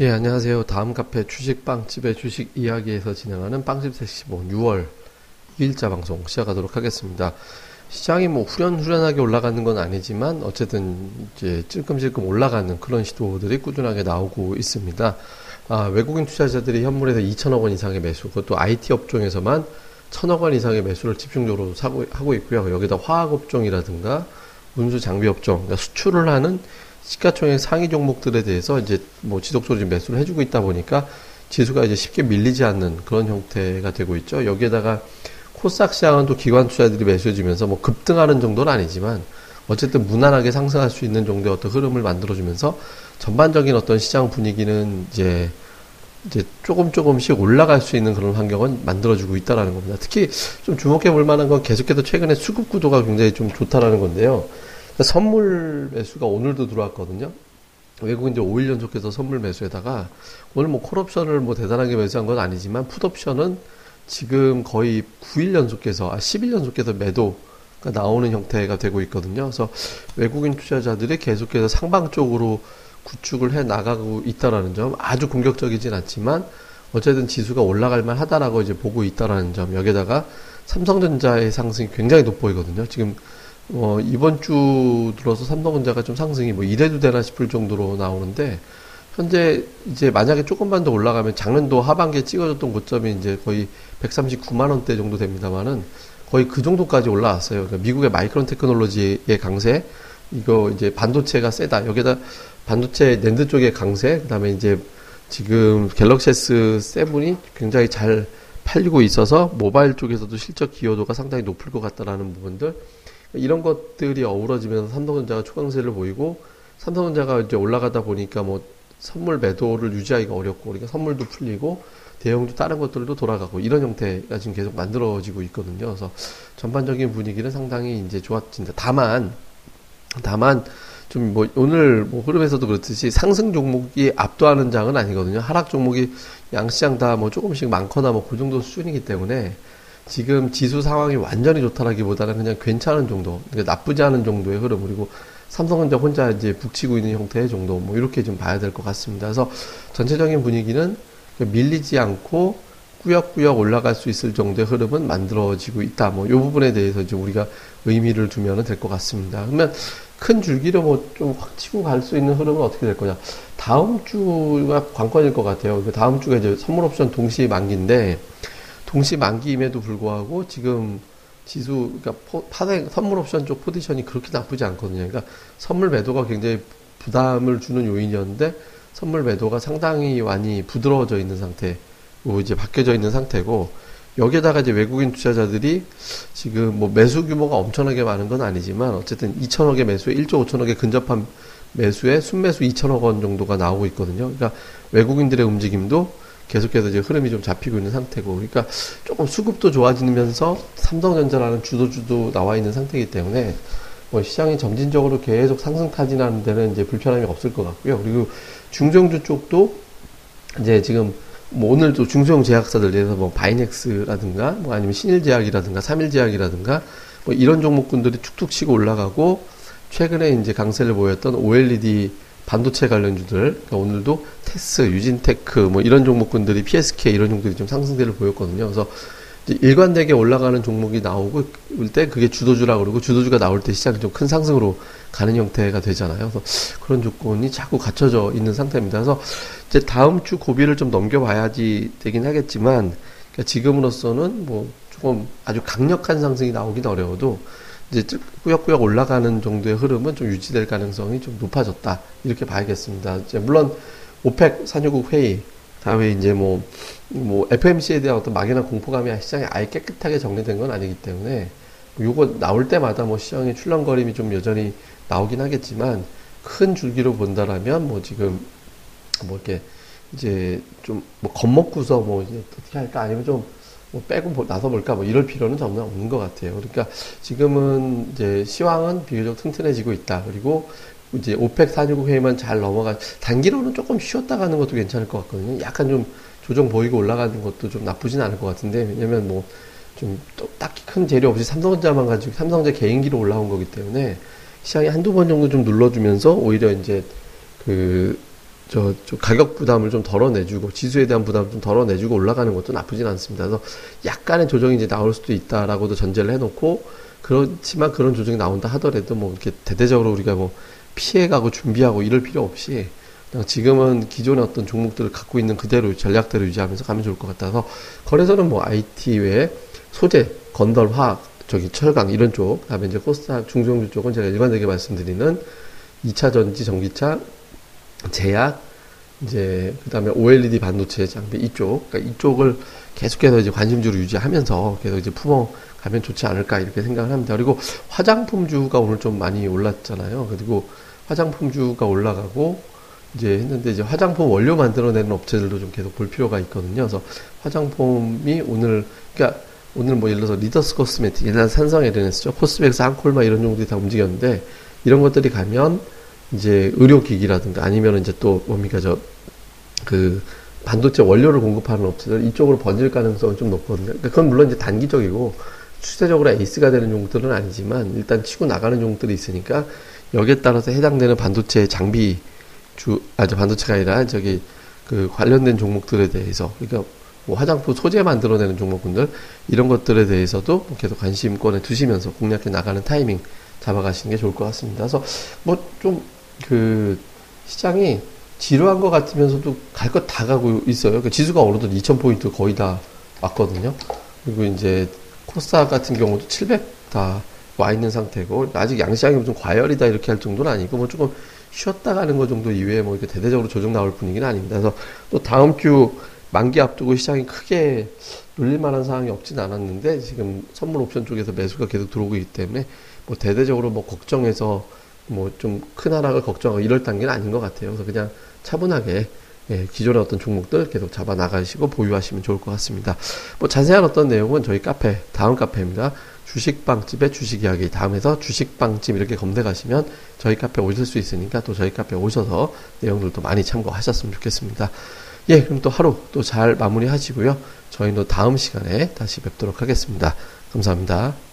예, 안녕하세요. 다음 카페 주식 빵집의 주식 이야기에서 진행하는 빵집 세시본 6월 2일자 방송 시작하도록 하겠습니다. 시장이 뭐 후련후련하게 올라가는 건 아니지만 어쨌든 이제 찔끔찔끔 올라가는 그런 시도들이 꾸준하게 나오고 있습니다. 아, 외국인 투자자들이 현물에서 2천억 원 이상의 매수, 그것도 IT 업종에서만 천억 원 이상의 매수를 집중적으로 사고, 하고 있고요. 여기다 화학 업종이라든가 운수 장비 업종, 그러니까 수출을 하는 시가총액 상위 종목들에 대해서 이제 뭐 지속적으로 매수를 해주고 있다 보니까 지수가 이제 쉽게 밀리지 않는 그런 형태가 되고 있죠. 여기에다가 코스닥 시장은 또 기관 투자들이 매수해주면서 뭐 급등하는 정도는 아니지만 어쨌든 무난하게 상승할 수 있는 정도의 어떤 흐름을 만들어주면서 전반적인 어떤 시장 분위기는 이제 이제 조금 조금씩 올라갈 수 있는 그런 환경은 만들어주고 있다라는 겁니다. 특히 좀 주목해 볼 만한 건 계속해서 최근에 수급 구도가 굉장히 좀 좋다라는 건데요. 선물 매수가 오늘도 들어왔거든요. 외국인들 5일 연속해서 선물 매수에다가 오늘 뭐 콜옵션을 뭐 대단하게 매수한 건 아니지만 풋옵션은 지금 거의 9일 연속해서 아 10일 연속해서 매도가 나오는 형태가 되고 있거든요. 그래서 외국인 투자자들이 계속해서 상방 쪽으로 구축을 해 나가고 있다라는 점 아주 공격적이진 않지만 어쨌든 지수가 올라갈 만 하다라고 이제 보고 있다라는 점 여기다가 삼성전자의 상승이 굉장히 돋보이거든요. 지금 어, 이번 주 들어서 삼성전자가 좀 상승이 뭐 이래도 되나 싶을 정도로 나오는데 현재 이제 만약에 조금만 더 올라가면 작년도 하반기에 찍어줬던 고점이 이제 거의 139만 원대 정도 됩니다만은 거의 그 정도까지 올라왔어요. 그러니까 미국의 마이크론 테크놀로지의 강세, 이거 이제 반도체가 세다. 여기다 반도체 랜드 쪽의 강세, 그다음에 이제 지금 갤럭시 S7이 굉장히 잘 팔리고 있어서 모바일 쪽에서도 실적 기여도가 상당히 높을 것 같다라는 부분들 이런 것들이 어우러지면서 삼성전자가 초강세를 보이고 삼성전자가 이제 올라가다 보니까 뭐 선물 매도를 유지하기가 어렵고 그러니까 선물도 풀리고 대형주 다른 것들도 돌아가고 이런 형태가 지금 계속 만들어지고 있거든요. 그래서 전반적인 분위기는 상당히 이제 좋아진다. 다만 다만 좀 뭐 오늘 뭐 흐름에서도 그렇듯이 상승 종목이 압도하는 장은 아니거든요. 하락 종목이 양시장 다 뭐 조금씩 많거나 뭐 그 정도 수준이기 때문에 지금 지수 상황이 완전히 좋다라기보다는 그냥 괜찮은 정도, 그러니까 나쁘지 않은 정도의 흐름 그리고 삼성전자 혼자 이제 북치고 있는 형태의 정도 뭐 이렇게 좀 봐야 될 것 같습니다. 그래서 전체적인 분위기는 밀리지 않고 꾸역꾸역 올라갈 수 있을 정도의 흐름은 만들어지고 있다. 뭐 이 부분에 대해서 이제 우리가 의미를 두면 될 것 같습니다. 그러면 큰 줄기로 뭐 좀 확 치고 갈 수 있는 흐름은 어떻게 될 거냐? 다음 주가 관건일 것 같아요. 그 다음 주가 이제 선물 옵션 동시 만기인데 동시 만기임에도 불구하고 지금 지수, 그러니까 포, 파생, 선물 옵션 쪽 포지션이 그렇게 나쁘지 않거든요. 그러니까 선물 매도가 굉장히 부담을 주는 요인이었는데 선물 매도가 상당히 많이 부드러워져 있는 상태로 이제 바뀌어져 있는 상태고 여기에다가 이제 외국인 투자자들이 지금 뭐 매수 규모가 엄청나게 많은 건 아니지만 어쨌든 2천억의 매수에 1조 5천억에 근접한 매수에 순매수 2천억 원 정도가 나오고 있거든요. 그러니까 외국인들의 움직임도 계속해서 이제 흐름이 좀 잡히고 있는 상태고, 그러니까 조금 수급도 좋아지면서 삼성전자라는 주도주도 나와 있는 상태이기 때문에 뭐 시장이 점진적으로 계속 상승 타진하는 데는 이제 불편함이 없을 것 같고요. 그리고 중소형주 쪽도 이제 지금 뭐 오늘도 중소형 제약사들 들어서 뭐 바이넥스라든가 뭐 아니면 신일제약이라든가 삼일제약이라든가 뭐 이런 종목군들이 툭툭 치고 올라가고 최근에 이제 강세를 보였던 OLED 반도체 관련주들 그러니까 오늘도 테스, 유진테크 뭐 이런 종목군들이 PSK 이런 종목들이 좀 상승세를 보였거든요. 그래서 일관되게 올라가는 종목이 나오고 때 그게 주도주라 그러고 주도주가 나올 때 시장이 좀 큰 상승으로 가는 형태가 되잖아요. 그래서 그런 조건이 자꾸 갖춰져 있는 상태입니다. 그래서 이제 다음 주 고비를 좀 넘겨봐야지 되긴 하겠지만 그러니까 지금으로서는 뭐 조금 아주 강력한 상승이 나오긴 어려워도 이제 꾸역꾸역 올라가는 정도의 흐름은 좀 유지될 가능성이 좀 높아졌다. 이렇게 봐야겠습니다. 이제 물론 오펙 산유국 회의, 다음에 이제 뭐, 뭐, FMC에 대한 어떤 막연한 공포감이 시장에 아예 깨끗하게 정리된 건 아니기 때문에, 요거 나올 때마다 뭐 시장의 출렁거림이 좀 여전히 나오긴 하겠지만, 큰 줄기로 본다라면, 뭐 지금, 뭐 이렇게, 이제 좀, 뭐 겁먹고서 뭐 이제 어떻게 할까? 아니면 좀 뭐 빼고 나서 볼까 뭐 이럴 필요는 전혀 없는 것 같아요. 그러니까 지금은 이제 시황은 비교적 튼튼해지고 있다. 그리고 이제 오펙 사주국 회의만 잘 넘어가 단기로는 조금 쉬었다 가는 것도 괜찮을 것 같거든요. 약간 좀 조정 보이고 올라가는 것도 좀 나쁘진 않을 것 같은데 왜냐면 뭐 좀 딱히 큰 재료 없이 삼성전자만 가지고 삼성전자 개인기로 올라온 거기 때문에 시장이 한두 번 정도 좀 눌러주면서 오히려 이제 그 저, 저 가격 부담을 좀 덜어내주고 지수에 대한 부담을 좀 덜어내주고 올라가는 것도 나쁘진 않습니다. 그래서 약간의 조정이 이제 나올 수도 있다라고도 전제를 해놓고 그렇지만 그런 조정이 나온다 하더라도 뭐 이렇게 대대적으로 우리가 뭐 피해가고 준비하고 이럴 필요 없이 그냥 지금은 기존의 어떤 종목들을 갖고 있는 그대로 전략대로 유지하면서 가면 좋을 것 같아서 거래소는 뭐 IT 외에 소재, 건설, 화학, 저기 철강 이런 쪽, 그다음에 이제 코스닥 중소형주 쪽은 제가 일관되게 말씀드리는 2차 전지, 전기차, 제약, 이제 그다음에 OLED 반도체 장비 이쪽, 그러니까 이쪽을 계속해서 이제 관심주로 유지하면서 계속 이제 품어 가면 좋지 않을까 이렇게 생각을 합니다. 그리고 화장품주가 오늘 좀 많이 올랐잖아요. 그리고 화장품주가 올라가고 이제 했는데 이제 화장품 원료 만들어내는 업체들도 좀 계속 볼 필요가 있거든요. 그래서 화장품이 오늘 그러니까 오늘 뭐 예를 들어서 리더스 코스메틱, 옛날 산성앨엔에스죠. 코스맥스, 한국콜마 이런 종들이 다 움직였는데 이런 것들이 가면 이제 의료기기라든가 아니면 이제 또 뭡니까 저 그 반도체 원료를 공급하는 업체들 이쪽으로 번질 가능성은 좀 높거든요. 그러니까 그건 물론 이제 단기적이고 추세적으로 에이스가 되는 종들은 아니지만 일단 치고 나가는 종들이 있으니까 여기에 따라서 해당되는 반도체 장비 주, 아, 저 반도체가 아니라 저기 그 관련된 종목들에 대해서, 그러니까 뭐 화장품 소재 만들어내는 종목분들, 이런 것들에 대해서도 계속 관심권에 두시면서 공략해 나가는 타이밍 잡아가시는 게 좋을 것 같습니다. 그래서 뭐 좀 그 시장이 지루한 것 같으면서도 갈 것 다 가고 있어요. 그 지수가 오르도 2000포인트 거의 다 왔거든요. 그리고 이제 코스닥 같은 경우도 700 다 와 있는 상태고, 아직 양시장이 좀 과열이다 이렇게 할 정도는 아니고, 뭐 조금 쉬었다 가는 것 정도 이외에 뭐 이렇게 대대적으로 조정 나올 분위기는 아닙니다. 그래서 또 다음 주 만기 앞두고 시장이 크게 눌릴 만한 상황이 없진 않았는데 지금 선물 옵션 쪽에서 매수가 계속 들어오고 있기 때문에 뭐 대대적으로 뭐 걱정해서 뭐 좀 큰 하락을 걱정하고 이럴 단계는 아닌 것 같아요. 그래서 그냥 차분하게 예, 기존의 어떤 종목들 계속 잡아 나가시고 보유하시면 좋을 것 같습니다. 뭐 자세한 어떤 내용은 저희 카페 다음 카페입니다. 주식빵집의 주식 이야기 다음에서 주식빵집 이렇게 검색하시면 저희 카페 오실 수 있으니까 또 저희 카페 오셔서 내용들도 많이 참고하셨으면 좋겠습니다. 예, 그럼 또 하루 또 잘 마무리 하시고요. 저희는 다음 시간에 다시 뵙도록 하겠습니다. 감사합니다.